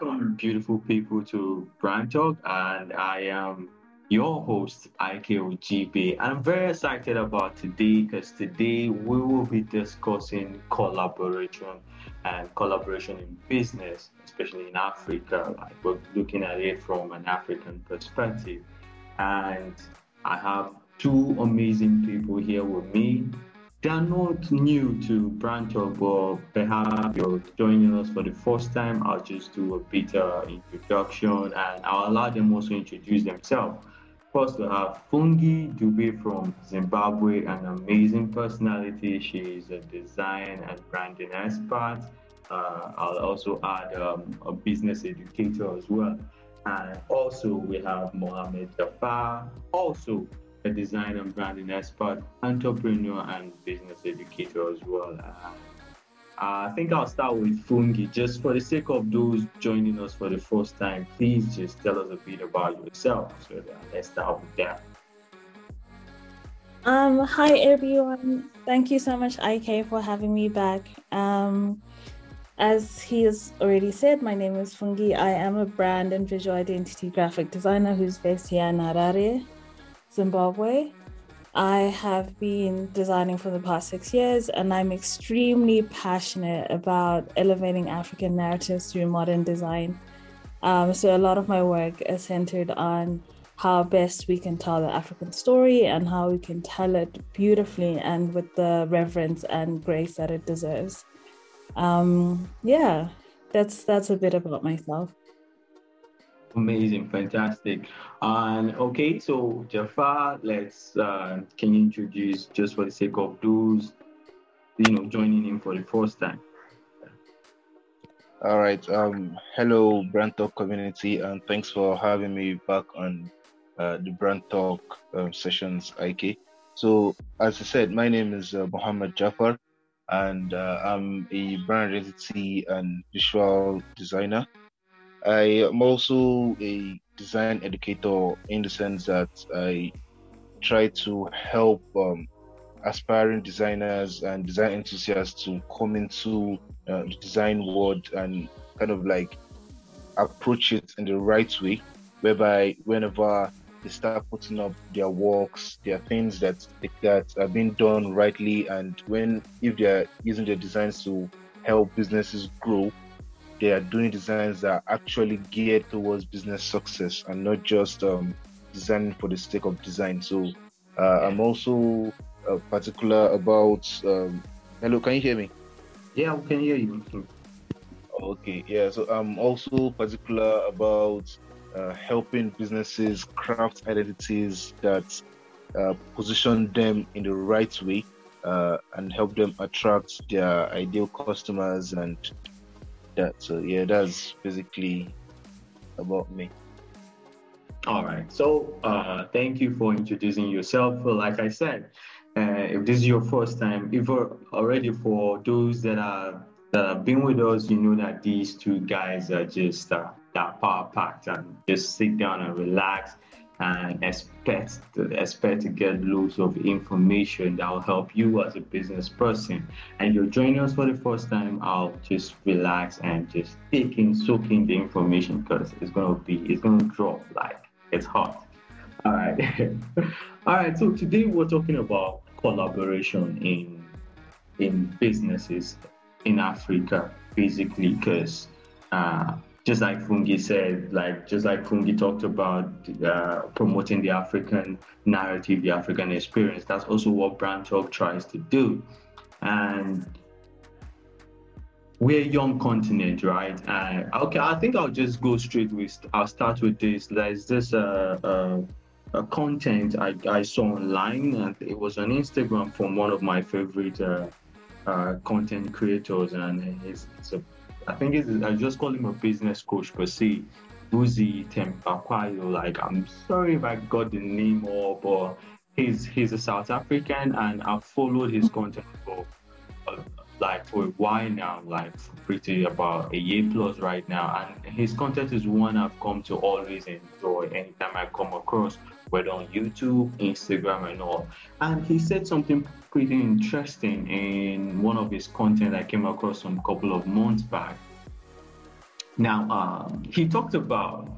Welcome, beautiful people, to Brand Talk, and I am your host, Ik Ojibe. I'm very excited about today because today we will be discussing collaboration and collaboration in business, especially in Africa. Like we're looking at it from an African perspective. And I have two amazing people here with me they are not new to Brand Talk, but perhaps you're joining us for the first time. I'll just do a bit of introduction and I'll allow them also introduce themselves. First, we have Fungi Dube from Zimbabwe, an amazing personality. She is a design and branding expert. Uh, I'll also add um, a business educator as well. And also, we have Muhammad Jaafar, also design and branding expert, entrepreneur, and business educator as well. Uh, I think I'll start with Fungi. Just for the sake of those joining us for the first time, please just tell us a bit about yourself. So let's start with that. Um, hi everyone. Thank you so much, IK, for having me back. Um, as he has already said, my name is Fungi. I am a brand and visual identity graphic designer who's based here in Harare, Zimbabwe. I have been designing for the past six years, and I'm extremely passionate about elevating African narratives through modern design. Um, so, a lot of my work is centered on how best we can tell the African story and how we can tell it beautifully and with the reverence and grace that it deserves. Um, yeah, that's that's a bit about myself. Amazing, fantastic. And okay, so Jaafar, let's uh, can you introduce just for the sake of those you know joining in for the first time? All right. Um, hello, Brand Talk community, and thanks for having me back on uh, the Brand Talk um, sessions, IK. So, as I said, my name is uh, Muhammad Jaafar, and uh, I'm a brand identity and visual designer. I am also a design educator in the sense that I try to help um, aspiring designers and design enthusiasts to come into uh, the design world and kind of like approach it in the right way, whereby whenever they start putting up their works, there are things that that are being done rightly, and when if they are using their designs to help businesses grow, they are doing designs that are actually geared towards business success and not just um, designing for the sake of design. So uh, I'm also uh, particular about. Um, hello, can you hear me? Yeah, we can hear you. Okay, yeah. So I'm also particular about uh, helping businesses craft identities that uh, position them in the right way uh, and help them attract their ideal customers and that. So yeah, that's basically about me. All right. So uh, thank you for introducing yourself. Like I said, uh, if this is your first time, if already for those that are that have been with us, you know that these two guys are just uh, that power packed and just sit down and relax and expect expect to get loads of information that will help you as a business person. And you're joining us for the first time, I'll just relax and just take in, soak in the information because it's gonna be, it's gonna drop like it's hot. All right, all right. So today we're talking about collaboration in in businesses in Africa, basically, because uh, just like Fungi said, like just like Fungi talked about uh, promoting the African narrative, the African experience. That's also what Brand Talk tries to do, and we're a young continent, right? Uh, okay, I think I'll just go straight with. I'll start with this. There's this uh, uh, content I, I saw online, and it was on Instagram from one of my favorite uh, uh, content creators, and it's, it's a I think it's, I just call him a business coach per se. Vusi Thembekwayo. Like, I'm sorry if I got the name or, but he's he's a South African, and I've followed his content for uh, like for a while now, like pretty about a year plus right now. And his content is one I've come to always enjoy anytime I come across, whether on YouTube, Instagram, and all. And he said something pretty interesting in one of his content I came across some couple of months back. Now, um, he talked about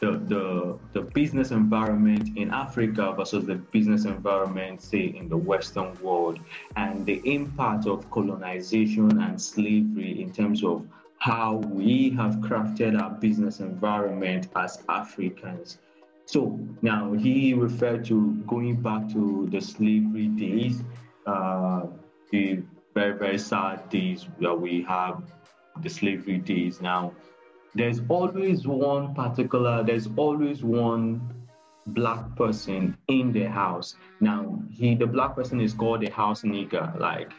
the, the, the business environment in Africa versus the business environment, say, in the Western world, and the impact of colonization and slavery in terms of how we have crafted our business environment as Africans. So now he referred to going back to the slavery days, uh, the very, very sad days that we have, the slavery days. Now, there's always one particular, there's always one black person in the house. Now, he, the black person is called a house nigger. Like,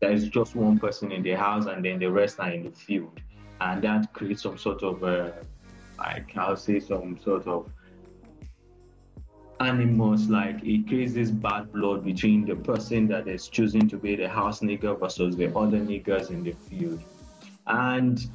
there's just one person in the house, and then the rest are in the field, and that creates some sort of, uh, like, I'll say, some sort of animals like it creates bad blood between the person that is choosing to be the house nigger versus the other niggers in the field and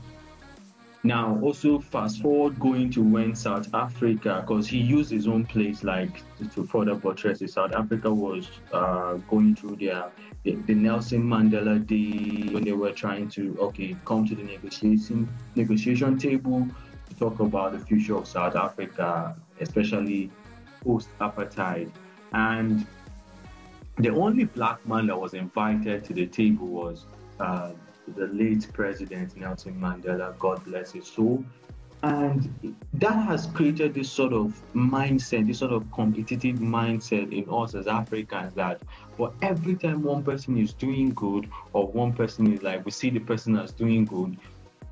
now, also fast forward going to when South Africa, because he used his own place like to, further it. South Africa was uh, going through their the, the, Nelson Mandela Day when they were trying to okay come to the negotiation negotiation table to talk about the future of South Africa, especially post apartheid. And the only black man that was invited to the table was uh, the late president Nelson Mandela, God bless his soul. And that has created this sort of mindset, this sort of competitive mindset in us as Africans that for every time one person is doing good or one person is like, we see the person as doing good,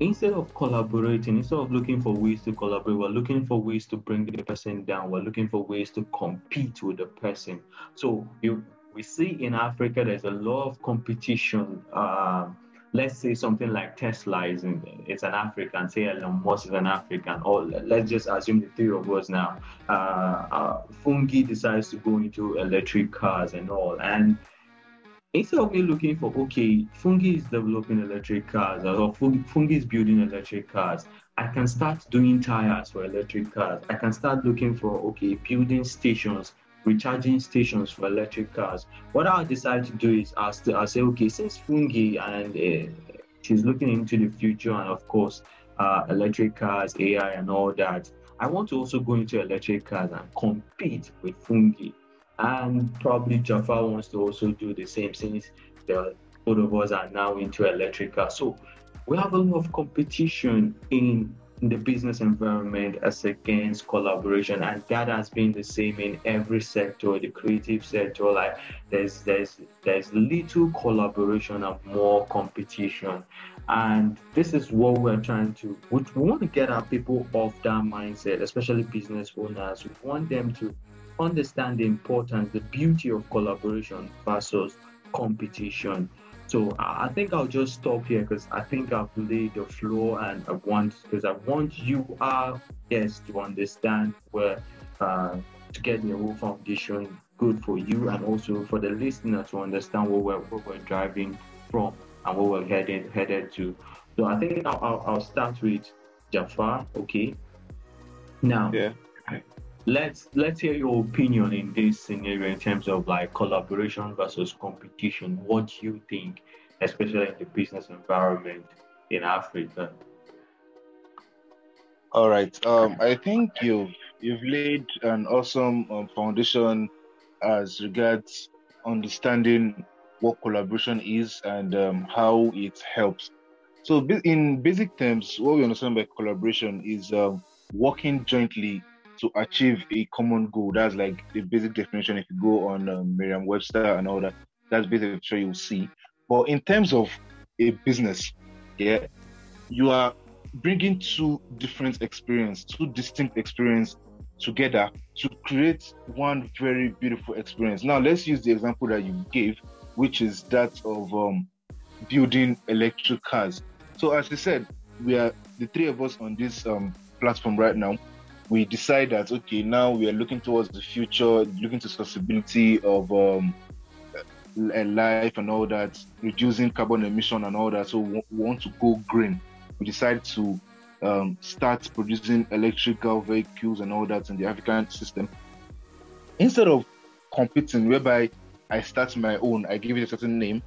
instead of collaborating, instead of looking for ways to collaborate, we're looking for ways to bring the person down. We're looking for ways to compete with the person. So you, we see in Africa, there's a lot of competition. Uh, let's say something like Tesla is in, it's an African, say Elon Musk is an African, or let's just assume the three of us now. Uh, uh, Fungi decides to go into electric cars and all, and instead of me looking for okay, Fungi is developing electric cars or Fungi is building electric cars, I can start doing tires for electric cars. I can start looking for okay, building stations recharging stations for electric cars. What I'll decide to do is st- I'll say, okay, since Fungi and uh, she's looking into the future and of course uh, electric cars, AI and all that, I want to also go into electric cars and compete with Fungi. And probably Jaafar wants to also do the same since the both of us are now into electric cars. So we have a lot of competition in in the business environment as against collaboration and that has been the same in every sector the creative sector. Like there's there's there's little collaboration and more competition. And this is what we're trying to we want to get our people off that mindset especially business owners. We want them to understand the importance the beauty of collaboration versus competition so I think I'll just stop here because I think I've laid the floor and I want because I want you our guests to understand where uh, to get the whole foundation good for you and also for the listener to understand what we're, what we're driving from and what we're headed headed to. So I think I'll, I'll, I'll start with Jaafar. Okay. Now, yeah let's let's hear your opinion in this scenario in terms of like collaboration versus competition. What you think especially in the business environment in africa? All right um, i think you've you've laid an awesome um, foundation as regards understanding what collaboration is and um, how it helps. So in basic terms what we understand by collaboration is um, working jointly to achieve a common goal. That's like the basic definition. If you go on um, Merriam-Webster and all that, that's basically what you'll see. But in terms of a business, yeah, you are bringing two different experience, two distinct experience together to create one very beautiful experience. Now, let's use the example that you gave, which is that of um, building electric cars. So, as I said, we are the three of us on this um, platform right now we decide that okay, now we are looking towards the future, looking to sustainability of um, life and all that, reducing carbon emission and all that. So we want to go green. We decide to um, start producing electrical vehicles and all that in the African system. Instead of competing, whereby I start my own, I give it a certain name.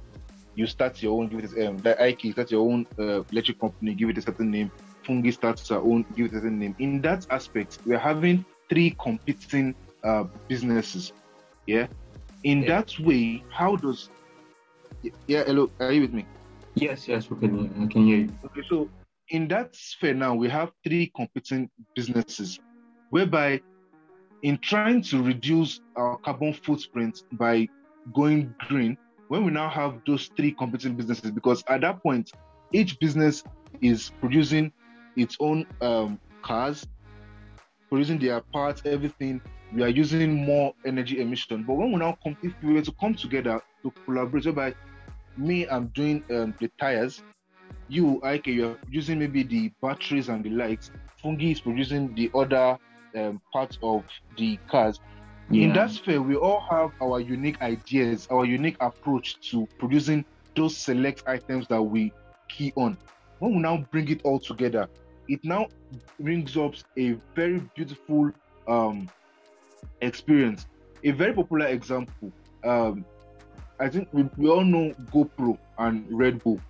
You start your own, give it um, that IKE, start your own uh, electric company, give it a certain name Fungi starts her own give it a name. In that aspect, we're having three competing uh, businesses. Yeah. In yeah. that way, how does yeah, hello, are you with me? Yes, yes, we can I can hear you. Okay, so in that sphere now we have three competing businesses whereby in trying to reduce our carbon footprint by going green, when we now have those three competing businesses, because at that point, each business is producing its own um, cars, producing their parts, everything. We are using more energy emission. But when we now come, if we were to come together to collaborate, by me, I'm doing um, the tires, you, Ike, you're using maybe the batteries and the lights, Fungi is producing the other um, parts of the cars. Yeah. In that sphere, we all have our unique ideas, our unique approach to producing those select items that we key on. When we now bring it all together, it now brings up a very beautiful um, experience. A very popular example. Um, I think we, we all know GoPro and Red Bull.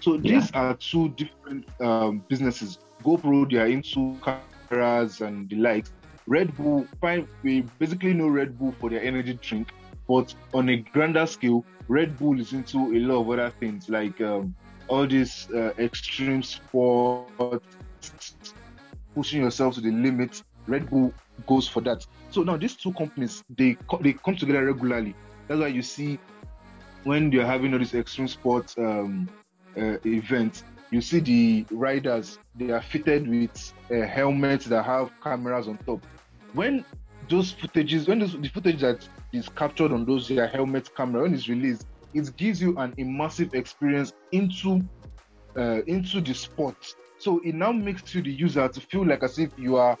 So these yeah. are two different um, businesses. GoPro, they are into cameras and the likes. Red Bull, fine, we basically know Red Bull for their energy drink, but on a grander scale, Red Bull is into a lot of other things like um, all these uh, extreme sports, pushing yourself to the limit. Red Bull goes for that. So now these two companies they they come together regularly. That's why you see when they're having all these extreme sports um, uh, events, you see the riders they are fitted with uh, helmets that have cameras on top. When those footages, when those, the footage that is captured on those their helmet camera when it's released, it gives you an immersive experience into uh, into the sport. So it now makes you the user to feel like as if you are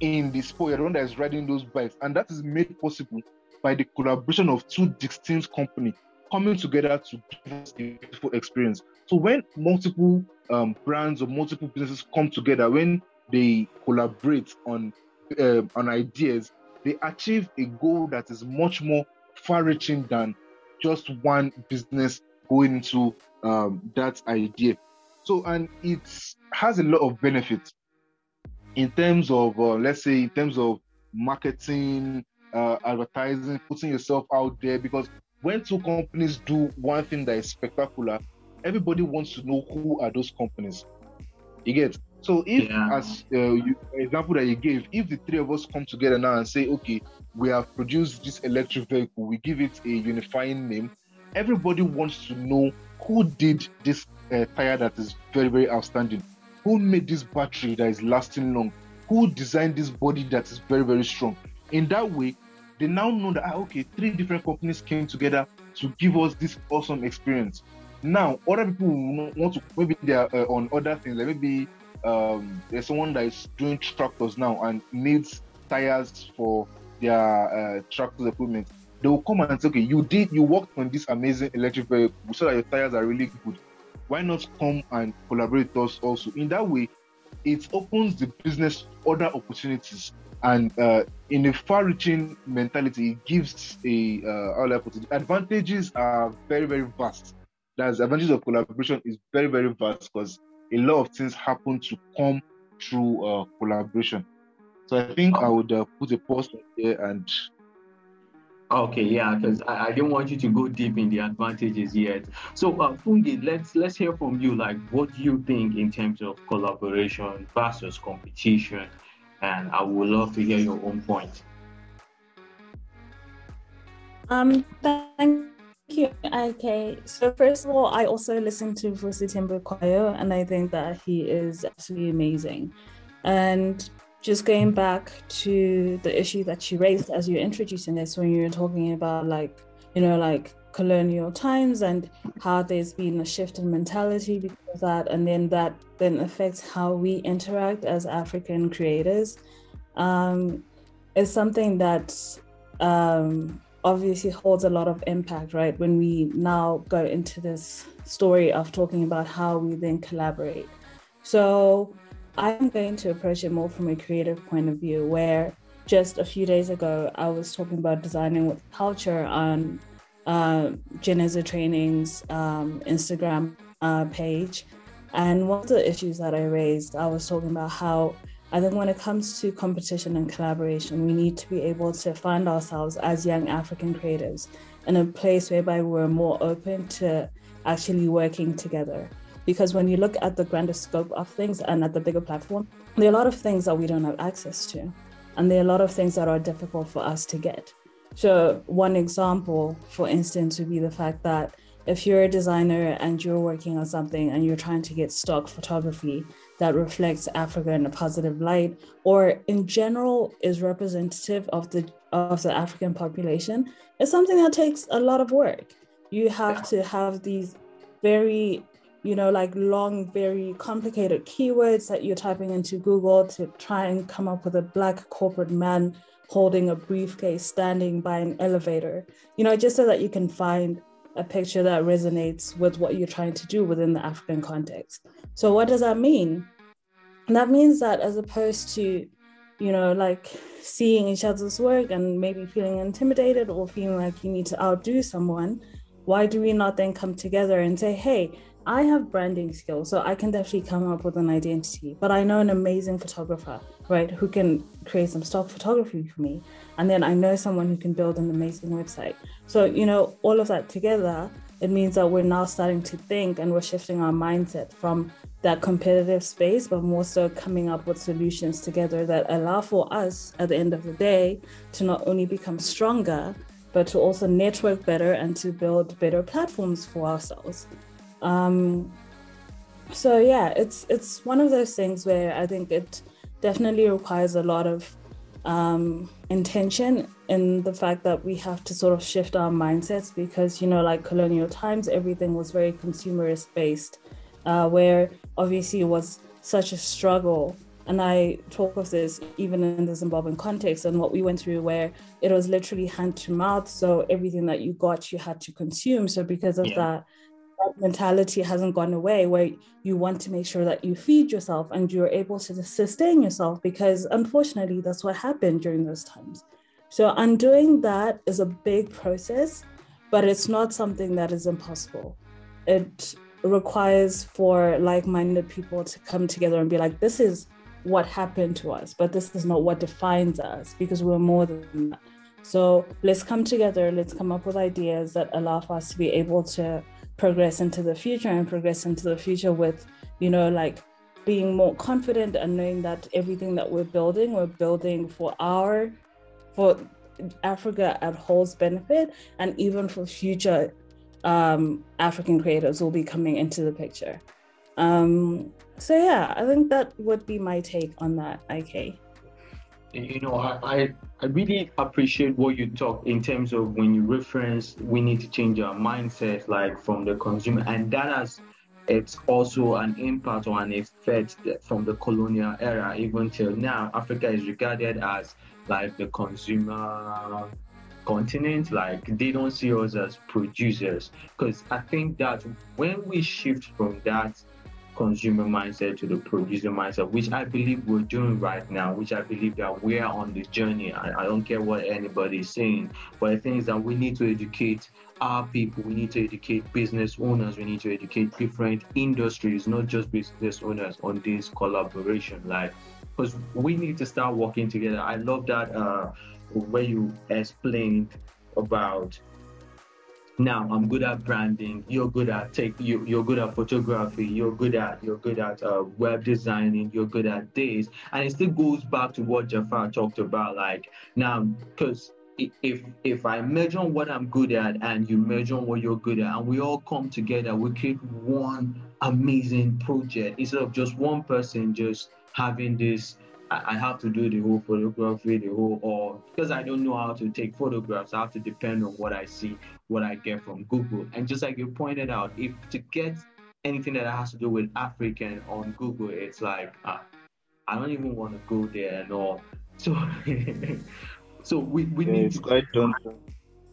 in the sport, you're the one that is riding those bikes, and that is made possible by the collaboration of two distinct companies coming together to give us a beautiful experience. So when multiple um, brands or multiple businesses come together, when they collaborate on um, on ideas, they achieve a goal that is much more far-reaching than just one business going into um, that idea. So, and it has a lot of benefits in terms of, uh, let's say, in terms of marketing, uh, advertising, putting yourself out there. Because when two companies do one thing that is spectacular, everybody wants to know who are those companies. You get so if yeah. as uh, you, example that you gave, if the three of us come together now and say, okay, we have produced this electric vehicle, we give it a unifying name. Everybody wants to know who did this uh, tire that is very very outstanding, who made this battery that is lasting long, who designed this body that is very very strong. In that way, they now know that ah, okay, three different companies came together to give us this awesome experience. Now, other people want to maybe they are uh, on other things, like maybe um, there's someone that is doing tractors now and needs tires for their uh, tractors equipment. They will come and say, okay, you did, you worked on this amazing electric vehicle, so that your tires are really good. Why not come and collaborate with us also? In that way, it opens the business other opportunities and uh, in a far-reaching mentality, it gives a uh, advantages are very very vast the advantage of collaboration is very, very vast because a lot of things happen to come through uh, collaboration. So I think I would uh, put a pause here and. Okay, yeah, because I, I didn't want you to go deep in the advantages yet. So, uh, Fungi, let's let's hear from you. Like, what do you think in terms of collaboration versus competition? And I would love to hear your own point. Um, thank you, Okay. So first of all, I also listened to Vusi Timber and I think that he is absolutely amazing. And just going back to the issue that you raised as you're introducing this, when you were talking about like, you know, like colonial times and how there's been a shift in mentality because of that, and then that then affects how we interact as African creators, um, is something that um, obviously holds a lot of impact, right? When we now go into this story of talking about how we then collaborate. So I'm going to approach it more from a creative point of view, where just a few days ago, I was talking about designing with culture on uh, Geneza Training's um, Instagram uh, page. And one of the issues that I raised, I was talking about how I think when it comes to competition and collaboration, we need to be able to find ourselves as young African creatives in a place whereby we're more open to actually working together. Because when you look at the grander scope of things and at the bigger platform, there are a lot of things that we don't have access to. And there are a lot of things that are difficult for us to get. So, one example, for instance, would be the fact that if you're a designer and you're working on something and you're trying to get stock photography that reflects Africa in a positive light, or in general is representative of the of the African population, it's something that takes a lot of work. You have to have these very, you know, like long, very complicated keywords that you're typing into Google to try and come up with a black corporate man holding a briefcase standing by an elevator, you know, just so that you can find a picture that resonates with what you're trying to do within the African context. So, what does that mean? And that means that as opposed to, you know, like seeing each other's work and maybe feeling intimidated or feeling like you need to outdo someone, why do we not then come together and say, hey, I have branding skills, so I can definitely come up with an identity. But I know an amazing photographer, right, who can create some stock photography for me. And then I know someone who can build an amazing website. So, you know, all of that together, it means that we're now starting to think and we're shifting our mindset from that competitive space, but more so coming up with solutions together that allow for us at the end of the day to not only become stronger, but to also network better and to build better platforms for ourselves. Um, so yeah, it's it's one of those things where I think it definitely requires a lot of um, intention in the fact that we have to sort of shift our mindsets because you know, like colonial times, everything was very consumerist based, uh, where obviously it was such a struggle. And I talk of this even in the Zimbabwean context and what we went through, where it was literally hand to mouth. So everything that you got, you had to consume. So because of yeah. that, that mentality hasn't gone away where you want to make sure that you feed yourself and you're able to sustain yourself because unfortunately that's what happened during those times. So undoing that is a big process but it's not something that is impossible. It requires for like-minded people to come together and be like this is what happened to us but this is not what defines us because we're more than that. So let's come together let's come up with ideas that allow for us to be able to progress into the future and progress into the future with, you know, like being more confident and knowing that everything that we're building, we're building for our, for Africa at whole's benefit, and even for future um, African creators will be coming into the picture. Um, so yeah, I think that would be my take on that, IK you know, I, I really appreciate what you talk in terms of when you reference we need to change our mindset, like from the consumer, and that has it's also an impact or an effect from the colonial era. Even till now. Africa is regarded as like the consumer continent. Like they don't see us as producers. Because i think that when we shift from that consumer mindset to the producer mindset, which I believe we're doing right now, which I believe that we're on the journey. I, I don't care what anybody is saying, but the thing is that we need to educate our people, we need to educate business owners, we need to educate different industries, not just business owners, on this collaboration. Like, because we need to start working together. I love that uh, where you explained about now i'm good at branding. You're good at take you, you're good at photography. You're good at you're good at uh, web designing. You're good at this. And it still goes back to what jaafar talked about like now because if if i measure what i'm good at and you measure what you're good at and we all come together we create one amazing project. Instead of just one person just having this I have to do the whole photography, the whole, or because I don't know how to take photographs, I have to depend on what I see, what I get from Google. And just like you pointed out, if to get anything that has to do with African on Google, it's like, uh, I don't even want to go there and all. So, so we, we yeah, need it's to, quite daunting.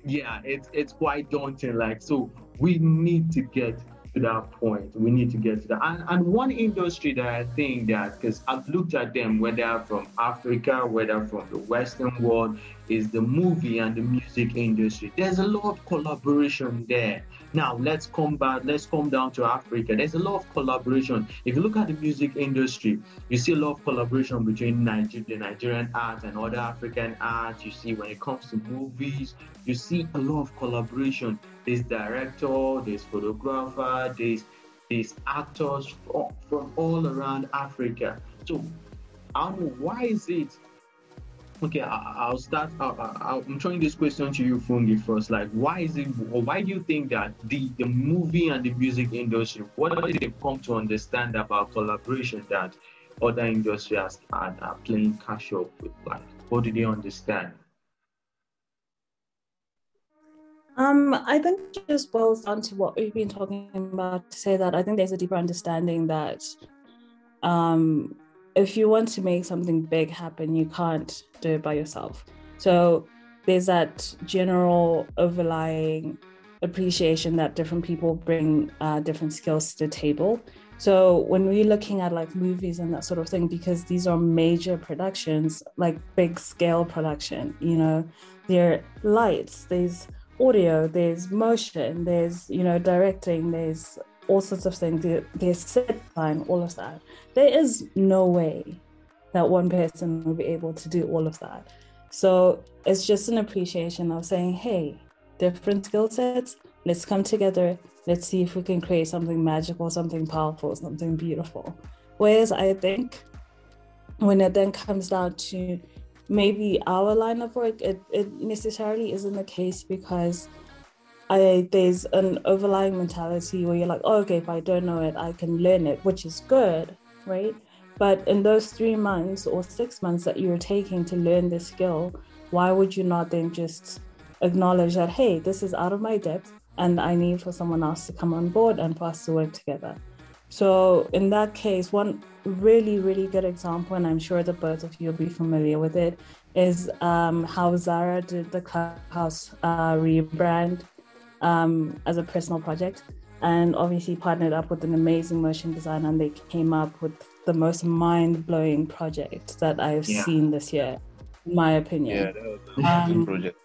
Yeah, it's it's quite daunting. Like, so we need to get to that point. We need to get to that. And, and one industry that I think that, because I've looked at them, whether from Africa, whether from the Western world, is the movie and the music industry. There's a lot of collaboration there. Now let's come back, let's come down to Africa. There's a lot of collaboration. If you look at the music industry, you see a lot of collaboration between Niger- the Nigerian arts and other African arts. You see when it comes to movies, you see a lot of collaboration. There's director, there's photographer, there's there's actors from, from all around Africa. So I don't know why is it Okay, I, will start. I, am throwing this question to you, Fungi, first. Like, why is it, or why do you think that the, the movie and the music industry, what did they come to understand about collaboration that other industries are, are playing catch up with? Like, what did they understand? Um, I think it just boils down to what we've been talking about to say that I think there's a deeper understanding that um, if you want to make something big happen, you can't do it by yourself. So there's that general overlying appreciation that different people bring uh, different skills to the table. So when we're looking at like movies and that sort of thing, because these are major productions, like big scale production, you know, there are lights, there's audio, there's motion, there's, you know, directing, there's all sorts of things. There's set line, all of that. There is no way that one person will be able to do all of that. So it's just an appreciation of saying, hey, different skill sets, let's come together. Let's see if we can create something magical, something powerful, something beautiful. Whereas I think when it then comes down to maybe our line of work, it, it necessarily isn't the case because I there's an overlying mentality where you're like, oh, okay, if I don't know it, I can learn it, which is good, right? But in those three months or six months that you're taking to learn this skill, why would you not then just acknowledge that, hey, this is out of my depth and I need for someone else to come on board and for us to work together? So, in that case, one really, really good example, and I'm sure that both of you will be familiar with it, is um, how Zara did the Clubhouse uh, rebrand um, as a personal project and obviously partnered up with an amazing motion designer and they came up with the most mind-blowing project that I've yeah. seen this year, in my opinion. Yeah, that was amazing um, project.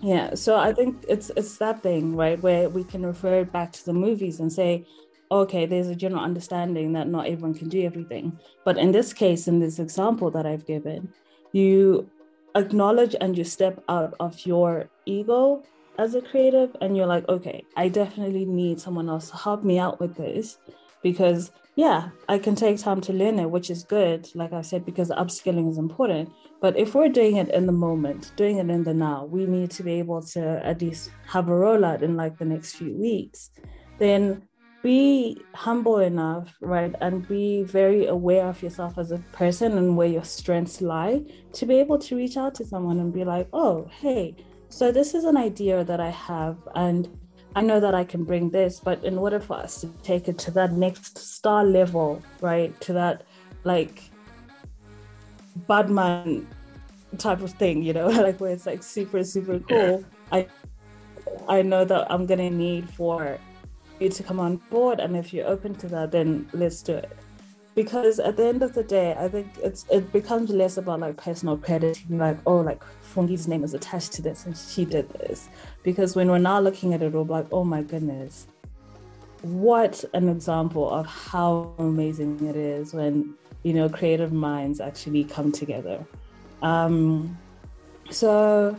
Yeah, so I think it's it's that thing, right, where we can refer back to the movies and say, okay, there's a general understanding that not everyone can do everything. But in this case, in this example that I've given, you acknowledge and you step out of your ego as a creative and you're like, okay, I definitely need someone else to help me out with this because yeah, I can take time to learn it, which is good, like I said, because upskilling is important. But if we're doing it in the moment, doing it in the now, we need to be able to at least have a rollout in like the next few weeks. Then be humble enough, right? And be very aware of yourself as a person and where your strengths lie to be able to reach out to someone and be like, oh, hey, so this is an idea that I have, and I know that I can bring this, but in order for us to take it to that next star level, right, to that like Batman type of thing, you know, like where it's like super super cool. I I know that I'm gonna need for you to come on board, and if you're open to that, then let's do it. Because at the end of the day, I think it's it becomes less about like personal credit, like oh, like Fungi's name is attached to this and she did this. Because when we're now looking at it, we're like, oh my goodness, what an example of how amazing it is when, you know, creative minds actually come together. Um, so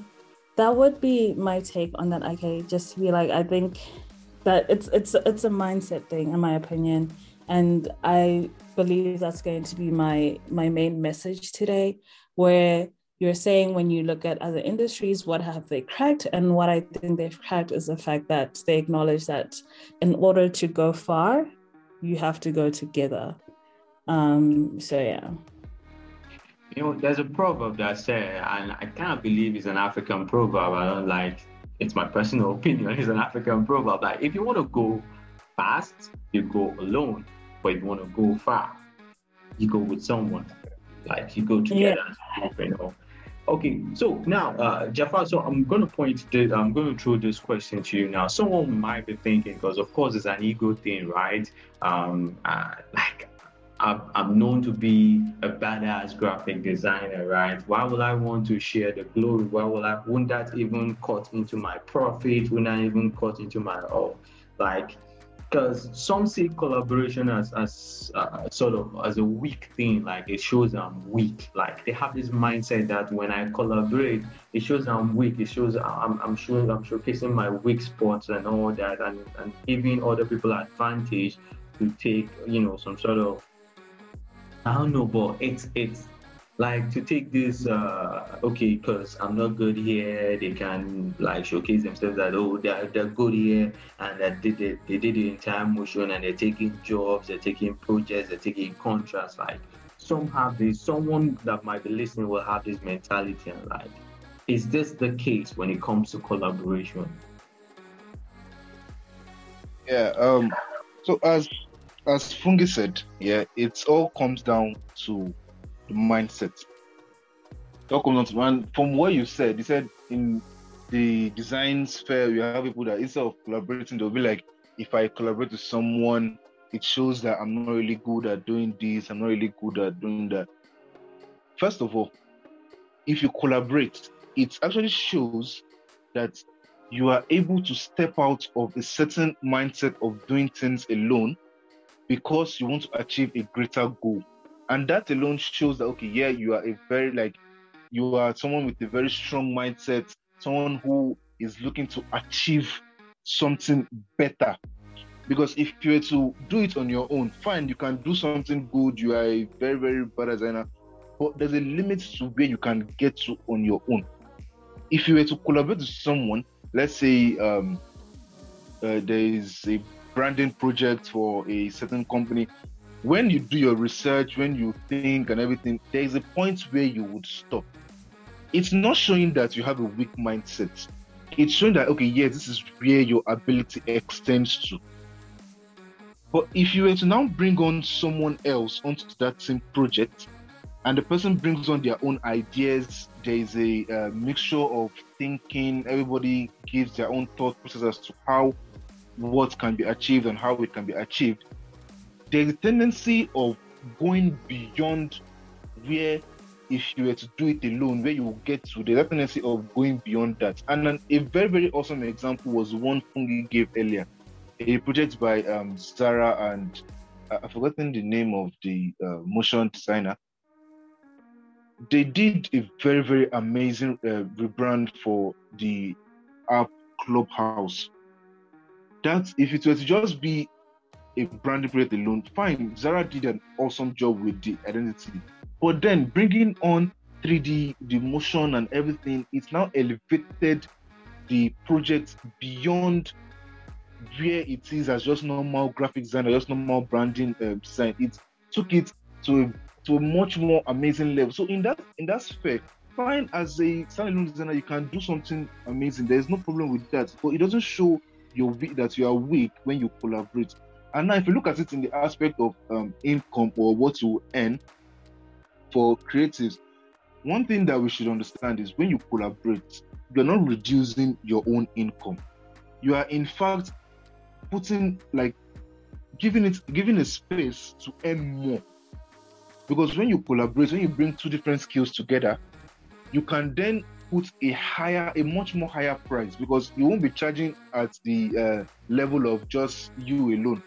that would be my take on that. Okay, just to be like, I think that it's it's it's a mindset thing, in my opinion, and I believe that's going to be my my main message today, where you're saying when you look at other industries, what have they cracked? And what I think they've cracked is the fact that they acknowledge that in order to go far, you have to go together. Um, so yeah. You know, there's a proverb that says, and I can't believe it's an African proverb. I don't like it's my personal opinion, it's an African proverb. that if you want to go fast, you go alone. But you want to go far, you go with someone. Like you go together, yeah. you know. Okay, so now, uh, Jaafar, so I'm going to point, to, I'm going to throw this question to you now. Someone might be thinking, because of course it's an ego thing, right? Um, uh, like, I'm known to be a badass graphic designer, right? Why would I want to share the glory? Why would I? Wouldn't that even cut into my profit? Wouldn't that even cut into my oh, like? Because some see collaboration as as uh, sort of as a weak thing, like it shows I'm weak. Like they have this mindset that when I collaborate, it shows I'm weak. It shows I'm I'm showing I'm showcasing my weak spots and all that, and and giving other people advantage to take you know some sort of I don't know, but it's it's like to take this uh okay because i'm not good here. They can like showcase themselves that oh they're, they're good here. And that they, they, they did the entire motion and they're taking jobs they're taking projects they're taking contracts. Like some have this someone that might be listening will have this mentality and like is this the case when it comes to collaboration? Yeah um so as as Fungi said, yeah, it all comes down to mindset. Comes down to and from what you said, you said in the design sphere, you have people that instead of collaborating, they'll be like, if I collaborate with someone, it shows that I'm not really good at doing this, I'm not really good at doing that. First of all, if you collaborate, it actually shows that you are able to step out of a certain mindset of doing things alone because you want to achieve a greater goal. And that alone shows that, okay, yeah, you are a very, like, you are someone with a very strong mindset, someone who is looking to achieve something better. Because if you were to do it on your own, fine, you can do something good, you are a very, very bad designer, but there's a limit to where you can get to on your own. If you were to collaborate with someone, let's say um, uh, there is a branding project for a certain company, when you do your research, when you think and everything, there is a point where you would stop. It's not showing that you have a weak mindset. It's showing that okay, yes, this is where your ability extends to. But if you were to now bring on someone else onto that same project, and the person brings on their own ideas, there is a uh, mixture of thinking. Everybody gives their own thought process as to how what can be achieved and how it can be achieved, there's a tendency of going beyond where if you were to do it alone, where you will get to, a tendency of going beyond that. And a very, very awesome example was one Fungi gave earlier, a project by um, Zara and uh, I've forgotten the name of the uh, motion designer. They did a very, very amazing uh, rebrand for the app Clubhouse that if it were to just be a branding project alone, fine. Zara did an awesome job with the identity, but then bringing on 3D, the motion and everything, it's now elevated the project beyond where it is as just normal graphic design or just normal branding uh, design. It took it to a, to a much more amazing level. So in that in that sphere, fine as a standalone designer, you can do something amazing. There is no problem with that, but it doesn't show weak, that you are weak when you collaborate. And now, if you look at it in the aspect of um, income or what you earn for creatives, one thing that we should understand is when you collaborate, you're not reducing your own income. You are, in fact, putting like giving it giving a space to earn more. Because when you collaborate, when you bring two different skills together, you can then put a higher, a much more higher price because you won't be charging at the uh, level of just you alone.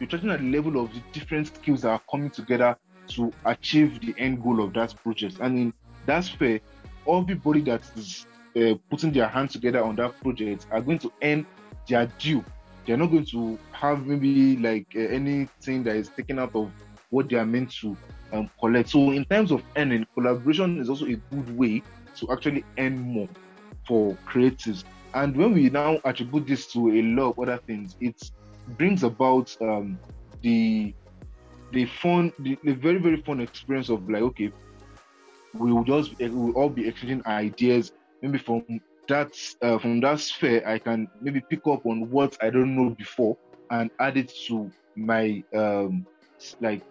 You're charging at the level of the different skills that are coming together to achieve the end goal of that project. And in that's fair. Everybody that is uh, putting their hands together on that project are going to earn their due. They're not going to have maybe like uh, anything that is taken out of what they are meant to um, collect. So, in terms of earning, collaboration is also a good way to actually earn more for creatives. And when we now attribute this to a lot of other things, it brings about um, the the fun, the, the, very very fun experience of like, okay, we will just we will all be exchanging ideas. Maybe from that uh, from that sphere, I can maybe pick up on what I don't know before and add it to my um, like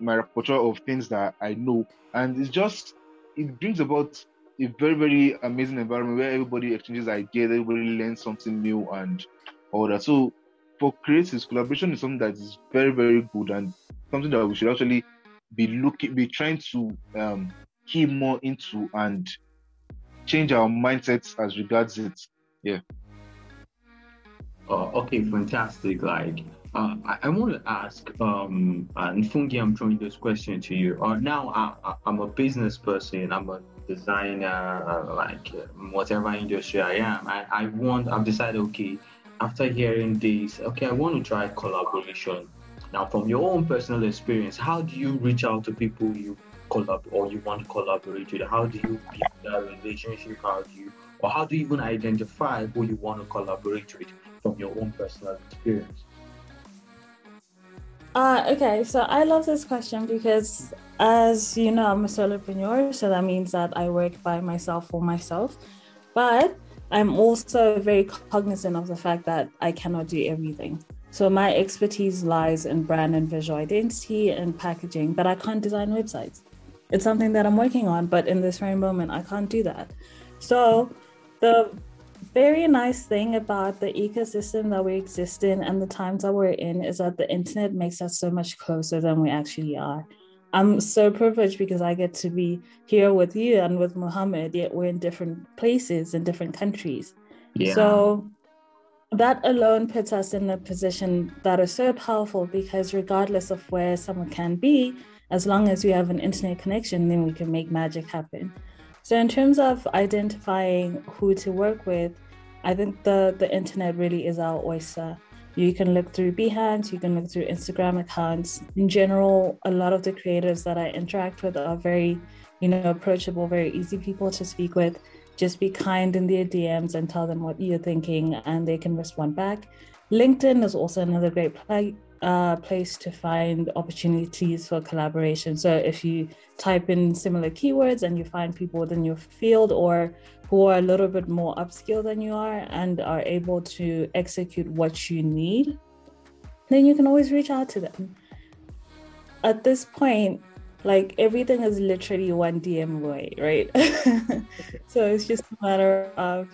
my repertoire of things that I know, and it's just it brings about a very very amazing environment where everybody exchanges ideas, everybody learns something new and all that. So for creatives, collaboration is something that is very very good and something that we should actually be looking, be trying to um, key more into and change our mindsets as regards it. Yeah. Uh, okay, fantastic. Like, uh, I, I, want to ask, um, and Fungi, I'm throwing this question to you. Uh, now, I, am a business person. I'm a designer, uh, like uh, whatever industry I am. I, I want. I've decided, okay, after hearing this, okay, I want to try collaboration. Now, from your own personal experience, how do you reach out to people you collab or you want to collaborate with? How do you build that relationship? How do you, or how do you even identify who you want to collaborate with? from your own personal experience? Uh, okay, so I love this question because, as you know, I'm a solopreneur, so that means that I work by myself for myself. But I'm also very cognizant of the fact that I cannot do everything. So my expertise lies in brand and visual identity and packaging, but I can't design websites. It's something that I'm working on, but in this very moment, I can't do that. So the very nice thing about the ecosystem that we exist in and the times that we're in is that the internet makes us so much closer than we actually are. I'm so privileged because I get to be here with you and with Muhammad, yet we're in different places in different countries. Yeah. So that alone puts us in a position that is so powerful because regardless of where someone can be, as long as we have an internet connection, then we can make magic happen. So, in terms of identifying who to work with, I think the, the internet really is our oyster. You can look through Behance, you can look through Instagram accounts. In general, a lot of the creators that I interact with are very, you know, approachable, very easy people to speak with. Just be kind in their DMs and tell them what you're thinking, and they can respond back. LinkedIn is also another great play, uh, place to find opportunities for collaboration. So if you type in similar keywords and you find people within your field or who are a little bit more upskilled than you are and are able to execute what you need, then you can always reach out to them. At this point, like everything is literally one DM away, right? so it's just a matter of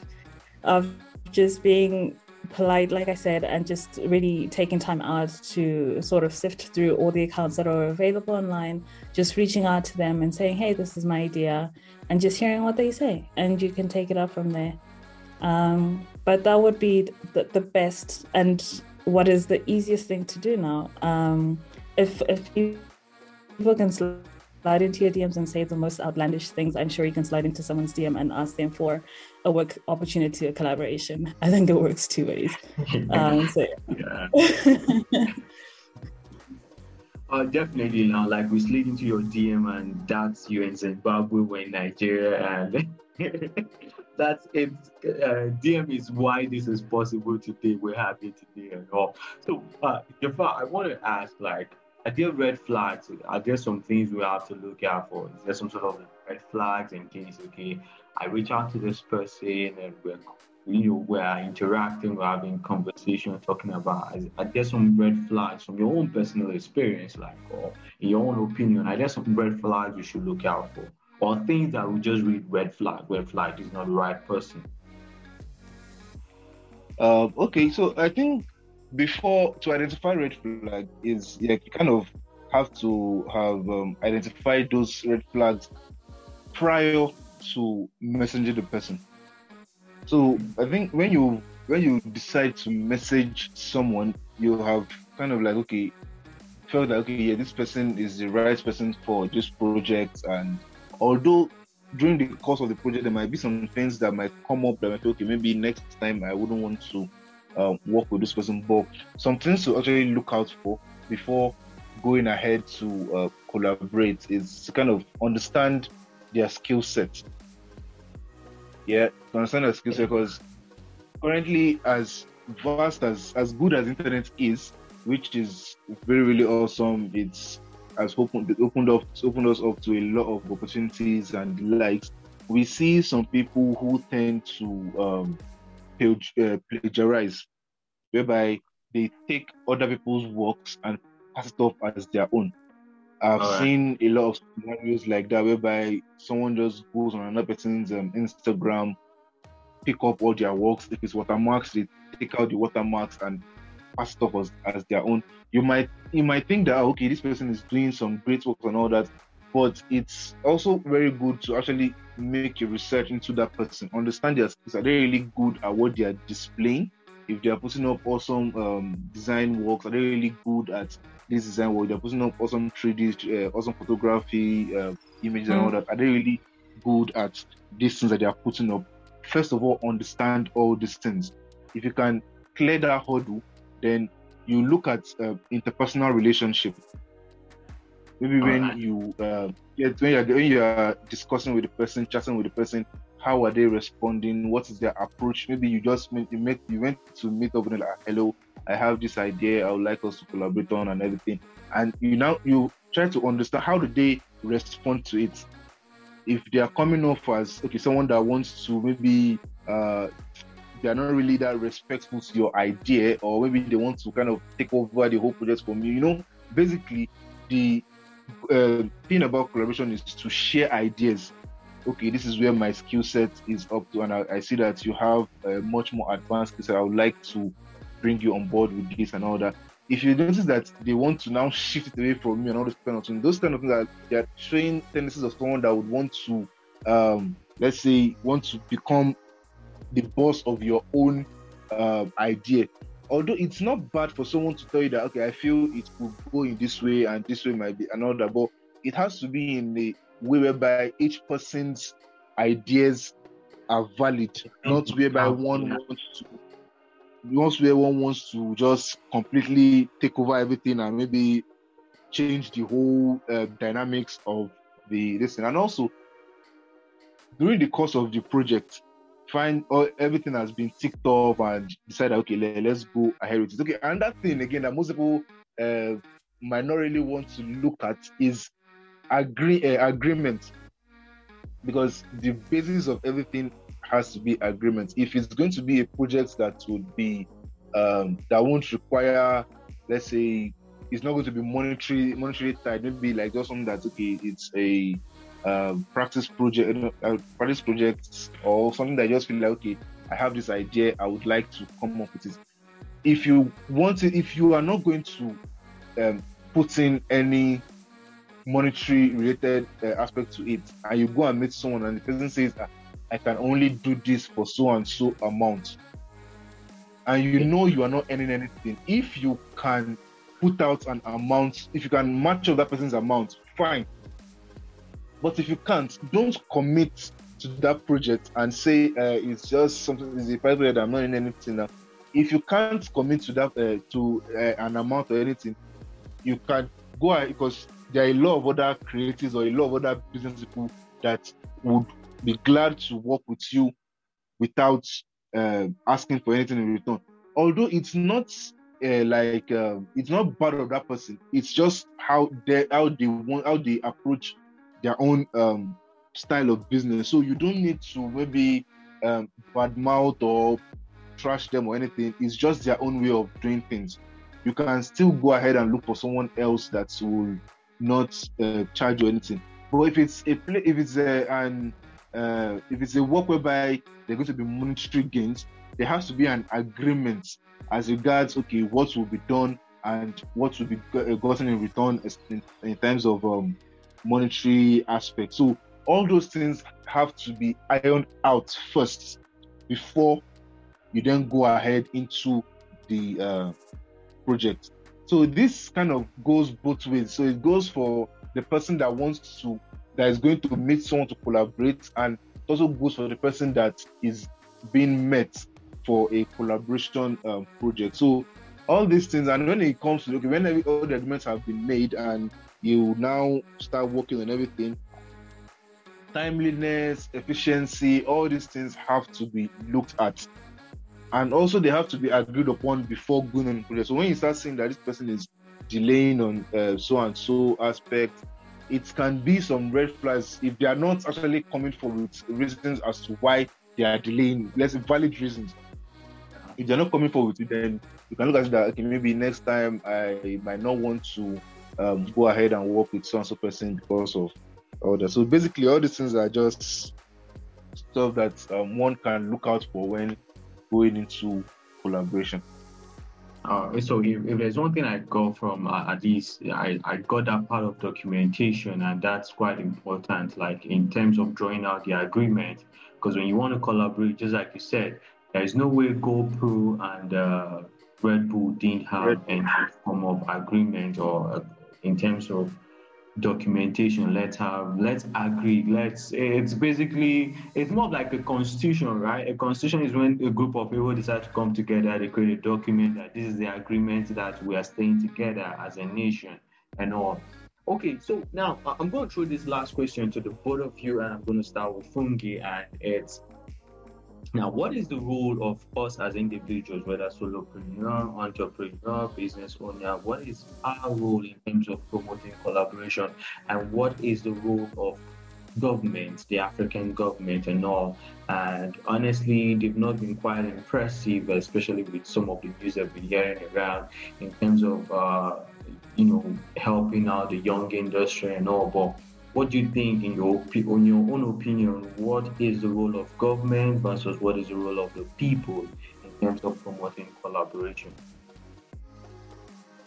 of just being polite, like I said, and just really taking time out to sort of sift through all the accounts that are available online, just reaching out to them and saying, hey, this is my idea, and just hearing what they say. And you can take it up from there. Um, but that would be the, the best and what is the easiest thing to do now. Um, if, if people can slide into your DMs and say the most outlandish things, I'm sure you can slide into someone's DM and ask them for a work opportunity a collaboration. I think it works two ways. Um, so, yeah. uh, definitely now, like we slid into your DM and that's you in Zimbabwe, we're in Nigeria, and that's it. Uh, DM is why this is possible today. We're happy today and all. So, uh, Jaafar, I want to ask, like, are there red flags? Are there some things we have to look out for? Is there some sort of red flags in case, okay, I reach out to this person and we're you know, we're interacting, we're having conversation, talking about are there some red flags from your own personal experience, like or in your own opinion, are there some red flags you should look out for? Or things that we just read red flag, red flag is not the right person. Uh, okay, so I think before to identify red flag is yeah, you kind of have to have um, identified those red flags prior to messaging the person. So I think when you when you decide to message someone, you have kind of like okay, felt that okay, yeah, this person is the right person for this project, and although during the course of the project there might be some things that might come up that might okay, maybe next time I wouldn't want to um, work with this person, but some things to actually look out for before going ahead to uh, collaborate is to kind of understand their skill set. Yeah, to understand their skill set because currently, as vast as as good as internet is, which is very really awesome, it's has opened it opened up opened us up to a lot of opportunities and likes. We see some people who tend to um, plagiarize, whereby they take other people's works and pass it off as their own. I've right. seen a lot of scenarios like that whereby someone just goes on another person's um, Instagram, pick up all their works. If it's watermarks, they take out the watermarks and pass it off as, as their own. You might you might think that okay, this person is doing some great work and all that, but it's also very good to actually make your research into that person, understand their skills. Are they really good at what they are displaying? If they are putting up awesome um, design works, are they really good at this design work? They're putting up awesome 3D, uh, awesome photography, uh, images, mm. and all that. Are they really good at these things that they are putting up? First of all, understand all these things. If you can clear that hurdle, then you look at uh, interpersonal relationship. Maybe All when right. you uh, when you're when you're discussing with the person, chatting with the person, how are they responding? What is their approach? Maybe you just met, you met you went to meet up with like, hello, I have this idea, I would like us to collaborate on and everything. And you now you try to understand how do they respond to it. If they are coming off as okay, someone that wants to maybe uh, they are not really that respectful to your idea, or maybe they want to kind of take over the whole project from you. You know, basically, the uh, thing about collaboration is to share ideas. Okay, this is where my skill set is up to, and I, I see that you have a much more advanced skill set. I would like to bring you on board with this and all that. If you notice that they want to now shift it away from you and all those kind of things, those kind of things are they are showing tendencies of someone that would want to, um, let's say, want to become the boss of your own uh, idea. Although it's not bad for someone to tell you that, okay, I feel it could go in this way and this way might be another, but it has to be in the way whereby each person's ideas are valid, not whereby one wants to once where one wants to just completely take over everything and maybe change the whole uh, dynamics of the this thing. And also during the course of the project, find all everything has been ticked off and decide okay let, us go ahead with it. Okay and that thing again that most people uh, might not really want to look at is agree uh, agreement. Because the basis of everything has to be agreement. If it's going to be a project that would be um, that won't require let's say it's not going to be monetary monetary tied maybe like just something that's okay it's a um, practice project, uh, practice projects, or something that I just feel like okay, I have this idea, I would like to come up with it. If you want it, if you are not going to um, put in any monetary related uh, aspect to it, and you go and meet someone, and the person says, ah, "I can only do this for so and so amount," and you know you are not earning anything. If you can put out an amount, if you can match up that person's amount, fine but if you can't, don't commit to that project and say uh, it's just something. It's a project. I'm not in anything now. If you can't commit to that uh, to uh, an amount or anything, you can go ahead because there are a lot of other creatives or a lot of other business people that would be glad to work with you without uh, asking for anything in return. Although it's not uh, like uh, it's not bad of that person. It's just how they how they want how they approach their own um, style of business. So you don't need to maybe um, badmouth or trash them or anything. It's just their own way of doing things. You can still go ahead and look for someone else that will not uh, charge you anything. But if it's a play, if it's a an uh, if it's a work whereby there are going to be monetary gains, there has to be an agreement as regards okay what will be done and what will be gotten in return in, in terms of um, monetary aspect. So all those things have to be ironed out first before you then go ahead into the uh, project. So this kind of goes both ways. So it goes for the person that wants to, that is going to meet someone to collaborate, and it also goes for the person that is being met for a collaboration um, project. So all these things, and when it comes to okay, when all the agreements have been made and you now start working on everything. Timeliness, efficiency, all these things have to be looked at. And also, they have to be agreed upon before going on project. So, when you start seeing that this person is delaying on uh, so and so aspect, it can be some red flags if they are not actually coming forward reasons as to why they are delaying, let's valid reasons. If they're not coming forward, then you can look at that. Okay, maybe next time I might not want to um, go ahead and work with so and so person because of all that. So basically, all these things are just stuff that um, one can look out for when going into collaboration. Uh, so if, if there's one thing I got from uh, at least I, I got that part of documentation and that's quite important like in terms of drawing out the agreement because when you want to collaborate just like you said there's no way GoPro and uh, Red Bull didn't have any form of agreement or uh, in terms of documentation let's have let's agree let's it's basically it's more like a constitution right? A constitution is when a group of people decide to come together they create a document that this is the agreement that we are staying together as a nation and all. Okay so now uh, i'm going to throw this last question to the both of you and i'm going to start with fungi and it's now, what is the role of us as individuals, whether solopreneur, entrepreneur, business owner? What is our role in terms of promoting collaboration? And what is the role of government, the African government, and all? And honestly, they've not been quite impressive, especially with some of the news that we're hearing around in terms of, uh, you know, helping out the young industry and all. But what do you think, in your in your own opinion, what is the role of government versus what is the role of the people in terms of promoting collaboration?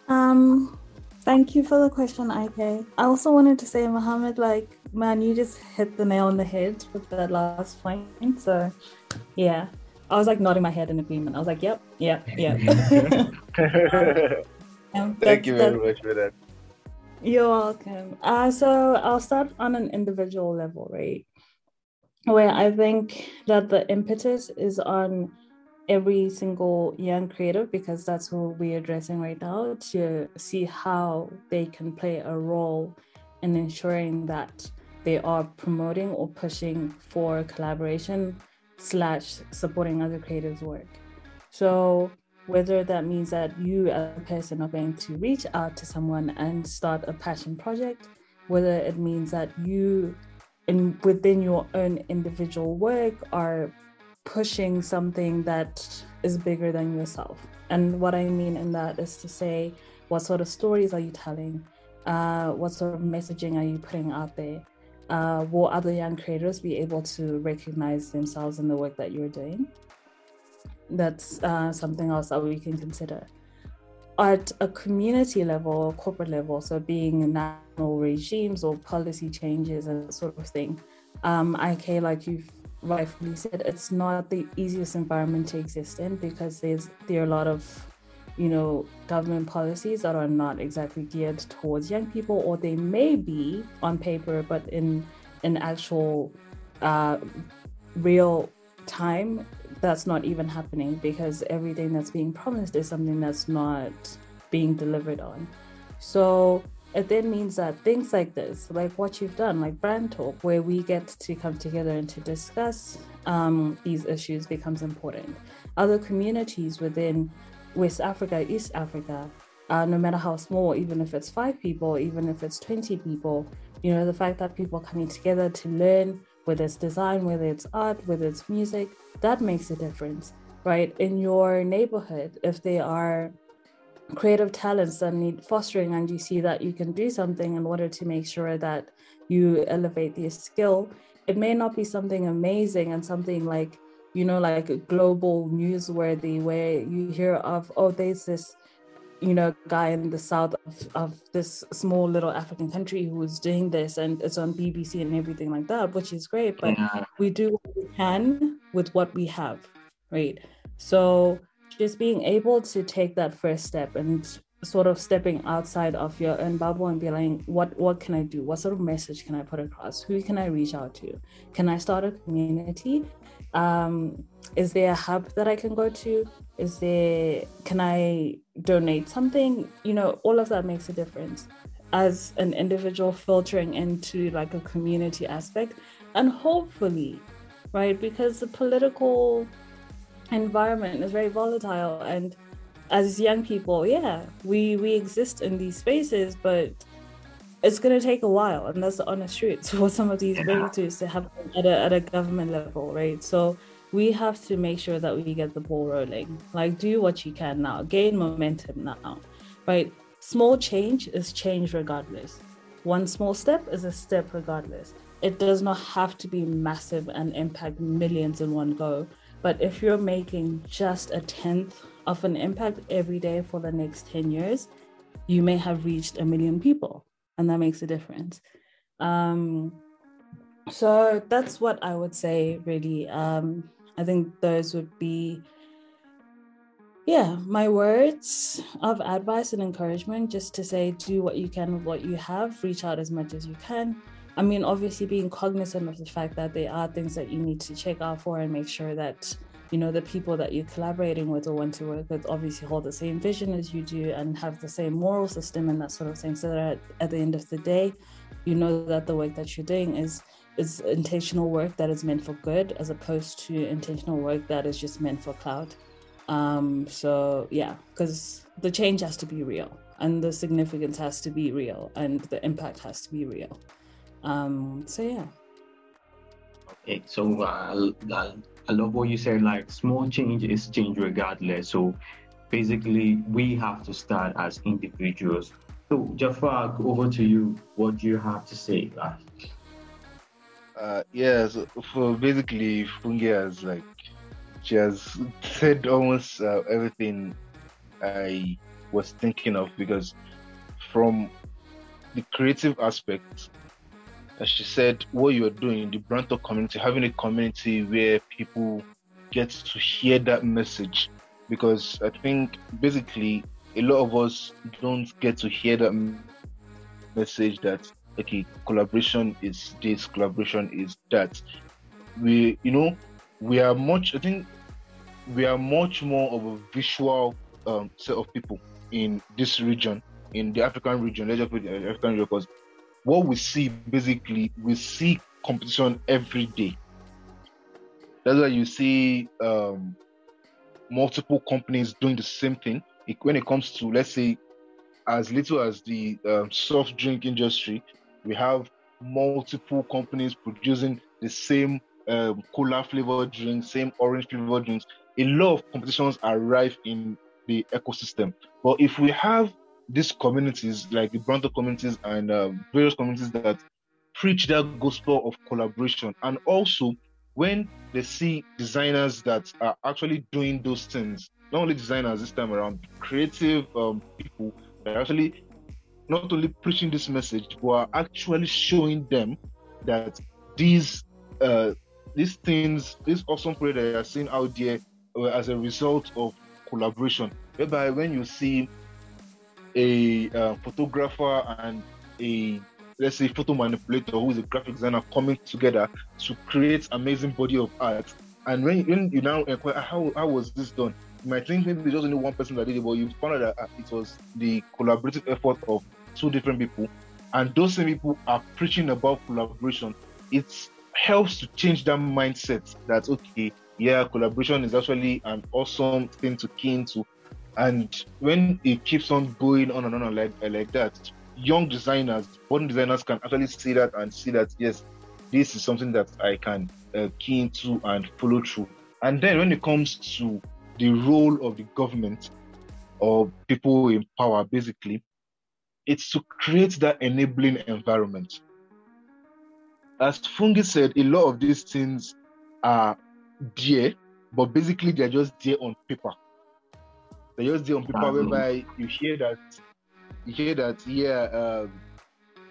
Um, thank you for the question, IK. I also wanted to say, Muhammad, like, man, you just hit the nail on the head with that last point. So, yeah, I was like nodding my head in agreement. I was like, yep, yep, yep. um, Thank you very much for that. You're welcome. Uh, so I'll start on an individual level, right? Where I think that the impetus is on every single young creative because that's who we're addressing right now to see how they can play a role in ensuring that they are promoting or pushing for collaboration slash supporting other creatives' work. So whether that means that you as a person are going to reach out to someone and start a passion project, whether it means that you in within your own individual work are pushing something that is bigger than yourself. And what I mean in that is to say, what sort of stories are you telling? Uh, what sort of messaging are you putting out there? Uh, will other young creators be able to recognize themselves in the work that you're doing? That's uh, something else that we can consider. At a community level or corporate level, so being national regimes or policy changes and sort of thing, um, IK, like you've rightfully said, it's not the easiest environment to exist in because there's there are a lot of you know government policies that are not exactly geared towards young people or they may be on paper but in in actual uh, real time that's not even happening because everything that's being promised is something that's not being delivered on. So it then means that things like this, like what you've done, like brand talk, where we get to come together and to discuss um, these issues, becomes important. Other communities within West Africa, East Africa, uh, no matter how small, even if it's five people, even if it's 20 people, you know, the fact that people are coming together to learn, whether it's design, whether it's art, whether it's music, that makes a difference, right? In your neighborhood, if they are creative talents that need fostering and you see that you can do something in order to make sure that you elevate their skill, it may not be something amazing and something like, you know, like a global newsworthy where you hear of, oh, there's this you know, guy in the south of, of this small little African country who is doing this and it's on BBC and everything like that, which is great. But yeah. we do what we can with what we have, right? So just being able to take that first step and sort of stepping outside of your own bubble and be like, what what can I do? What sort of message can I put across? Who can I reach out to? Can I start a community? Um, is there a hub that I can go to? Is there can I donate something? You know, all of that makes a difference as an individual filtering into like a community aspect and hopefully right because the political environment is very volatile and as young people yeah we we exist in these spaces but it's going to take a while and that's the honest truth for some of these yeah. breakthroughs to happen at a, at a government level right so we have to make sure that we get the ball rolling. Like do what you can now. Gain momentum now. Right? Small change is change regardless. One small step is a step regardless. It does not have to be massive and impact millions in one go. But if you're making just a tenth of an impact every day for the next 10 years, you may have reached a million people, and that makes a difference. Um, so that's what I would say, really. Um, I think those would be, yeah, my words of advice and encouragement just to say do what you can with what you have, reach out as much as you can. I mean, obviously, being cognizant of the fact that there are things that you need to check out for and make sure that you know the people that you're collaborating with or want to work with obviously hold the same vision as you do and have the same moral system and that sort of thing so that at, the end of the day you know that the work that you're doing is is intentional work that is meant for good as opposed to intentional work that is just meant for clout um so yeah because the change has to be real and the significance has to be real and the impact has to be real um so yeah okay so uh, I love what you said, like small change is change regardless. So basically, we have to start as individuals. So Jaafar, over to you. What do you have to say? Yeah, so for basically Fungi has like she has said almost uh, everything I was thinking of because from the creative aspect, as she said, what you're doing, the Brand Talk community, having a community where people get to hear that message. Because I think basically a lot of us don't get to hear that message that okay, collaboration is this, collaboration is that. We, you know, we are much. I think we are much more of a visual um, set of people in this region, in the African region. Let's just put the African region because what we see basically, we see competition every day. That's why you see um, multiple companies doing the same thing. When it comes to, let's say, as little as the um, soft drink industry, we have multiple companies producing the same um, cola flavored drinks, same orange flavored drinks. A lot of competitions are rife in the ecosystem. But if we have these communities, like the Talk communities and uh, various communities that preach that gospel of collaboration. And also, when they see designers that are actually doing those things, not only designers this time around, creative um, people that are actually not only preaching this message, but are actually showing them that these uh, these things, this awesome project that you are seeing out there, as a result of collaboration. Whereby when you see a uh, photographer and a let's say photo manipulator who is a graphic designer coming together to create amazing body of art. And when, when you now inquire how, how was this done, you might think maybe there's only one person that did it, but you found out that uh, it was the collaborative effort of two different people. And those same people are preaching about collaboration. It helps to change that mindset that okay, yeah, collaboration is actually an awesome thing to key into and when it keeps on going on and on like like that, young designers, modern designers can actually see that and see that yes, this is something that I can uh, key into and follow through. And then when it comes to the role of the government or people in power, basically, it's to create that enabling environment. As Fungi said, a lot of these things are there, but basically they're just there on paper. They're just do on paper whereby you hear that you hear that yeah um,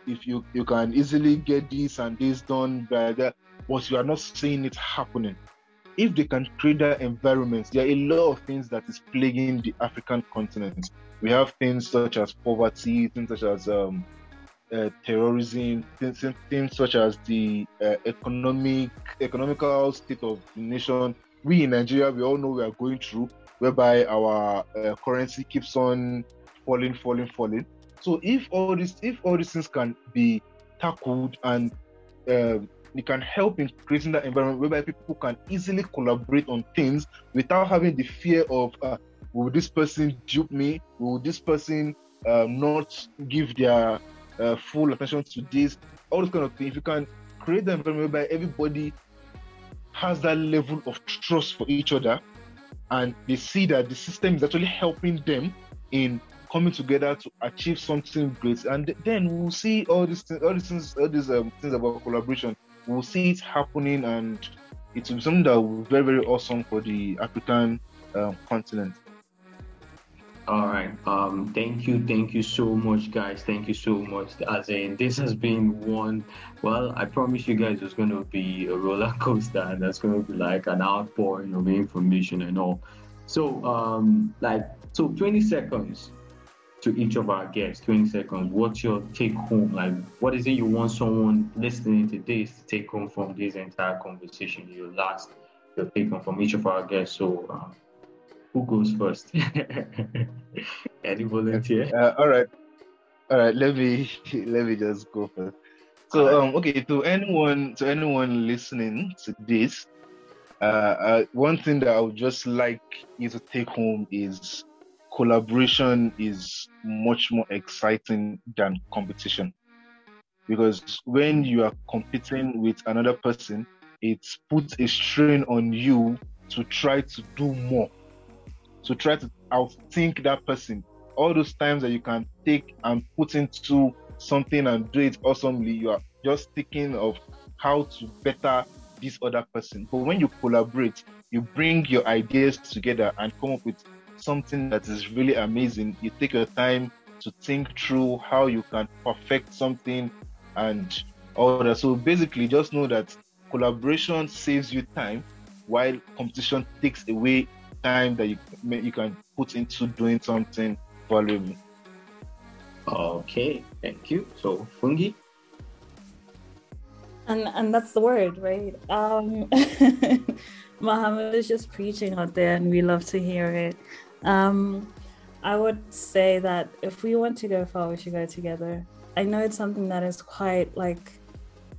if you you can easily get this and this done by that but you are not seeing it happening if they can create that environment there are a lot of things that is plaguing the african continent we have things such as poverty things such as um, uh, terrorism things, things such as the uh, economic economical state of the nation we in nigeria we all know we are going through whereby our uh, currency keeps on falling, falling, falling. So if all this, if all these things can be tackled and uh, it can help in creating that environment whereby people can easily collaborate on things without having the fear of uh, will this person dupe me? Will this person um, not give their uh, full attention to this? All those kind of things. If you can create the environment whereby everybody has that level of trust for each other, and they see that the system is actually helping them in coming together to achieve something great. And then we'll see all these things, all these things, all these um, things about collaboration. We'll see it happening, and it will be something that will be very, very awesome for the African um, continent. All right. Um, thank you, thank you so much, guys. Thank you so much. As in, this has been one. Well, I promise you guys, it's going to be a roller coaster, and that's going to be like an outpouring of information and all. So, um, like, so 20 seconds to each of our guests. 20 seconds. What's your take home? Like, what is it you want someone listening to this to take home from this entire conversation? Your last, your take home from each of our guests. So. Um, who goes first? Any volunteer? Uh, all right, all right. Let me let me just go first. So, um, okay, to anyone to anyone listening to this, uh, uh, one thing that I would just like you to take home is collaboration is much more exciting than competition because when you are competing with another person, it puts a strain on you to try to do more to try to outthink that person. All those times that you can take and put into something and do it awesomely, you are just thinking of how to better this other person. But when you collaborate, you bring your ideas together and come up with something that is really amazing. You take your time to think through how you can perfect something and all that. So basically, just know that collaboration saves you time while competition takes away time that you you can put into doing something valuable. Okay, thank you. So fungi. And and that's the word, right? Um Muhammad is just preaching out there and we love to hear it. Um I would say that if we want to go far, we should go together. I know it's something that is quite like,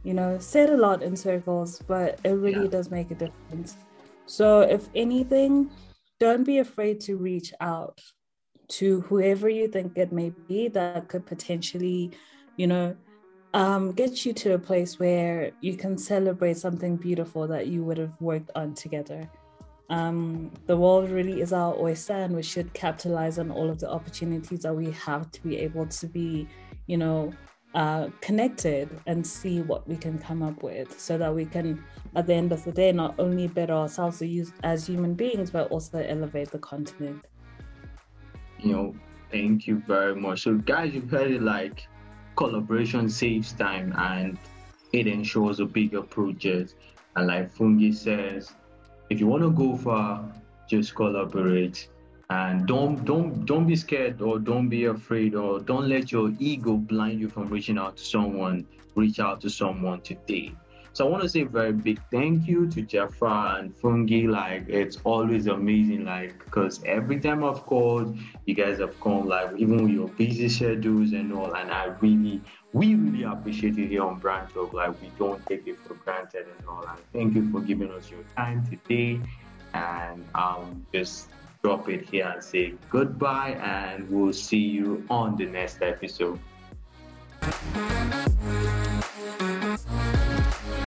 you know, said a lot in circles, but it really yeah. does make a difference. So if anything, don't be afraid to reach out to whoever you think it may be that could potentially, you know, um, get you to a place where you can celebrate something beautiful that you would have worked on together. Um, the world really is our oyster, and we should capitalize on all of the opportunities that we have to be able to be, you know, uh, connected and see what we can come up with so that we can, at the end of the day, not only better ourselves as human beings, but also elevate the continent. You know, thank you very much. So, guys, you've heard it like collaboration saves time and it ensures a bigger project. And like Fungi says, if you want to go far, just collaborate and don't don't don't be scared or don't be afraid or don't let your ego blind you from reaching out to someone reach out to someone today. So i want to say a very big thank you to jaafar and fungi. Like it's always amazing like because every time i've called you guys have come like even with your busy schedules and all and i really we really appreciate you here on Brand Talk. Like we don't take it for granted and all. And thank you for giving us your time today. And um, just drop it here and say goodbye. And we'll see you on the next episode.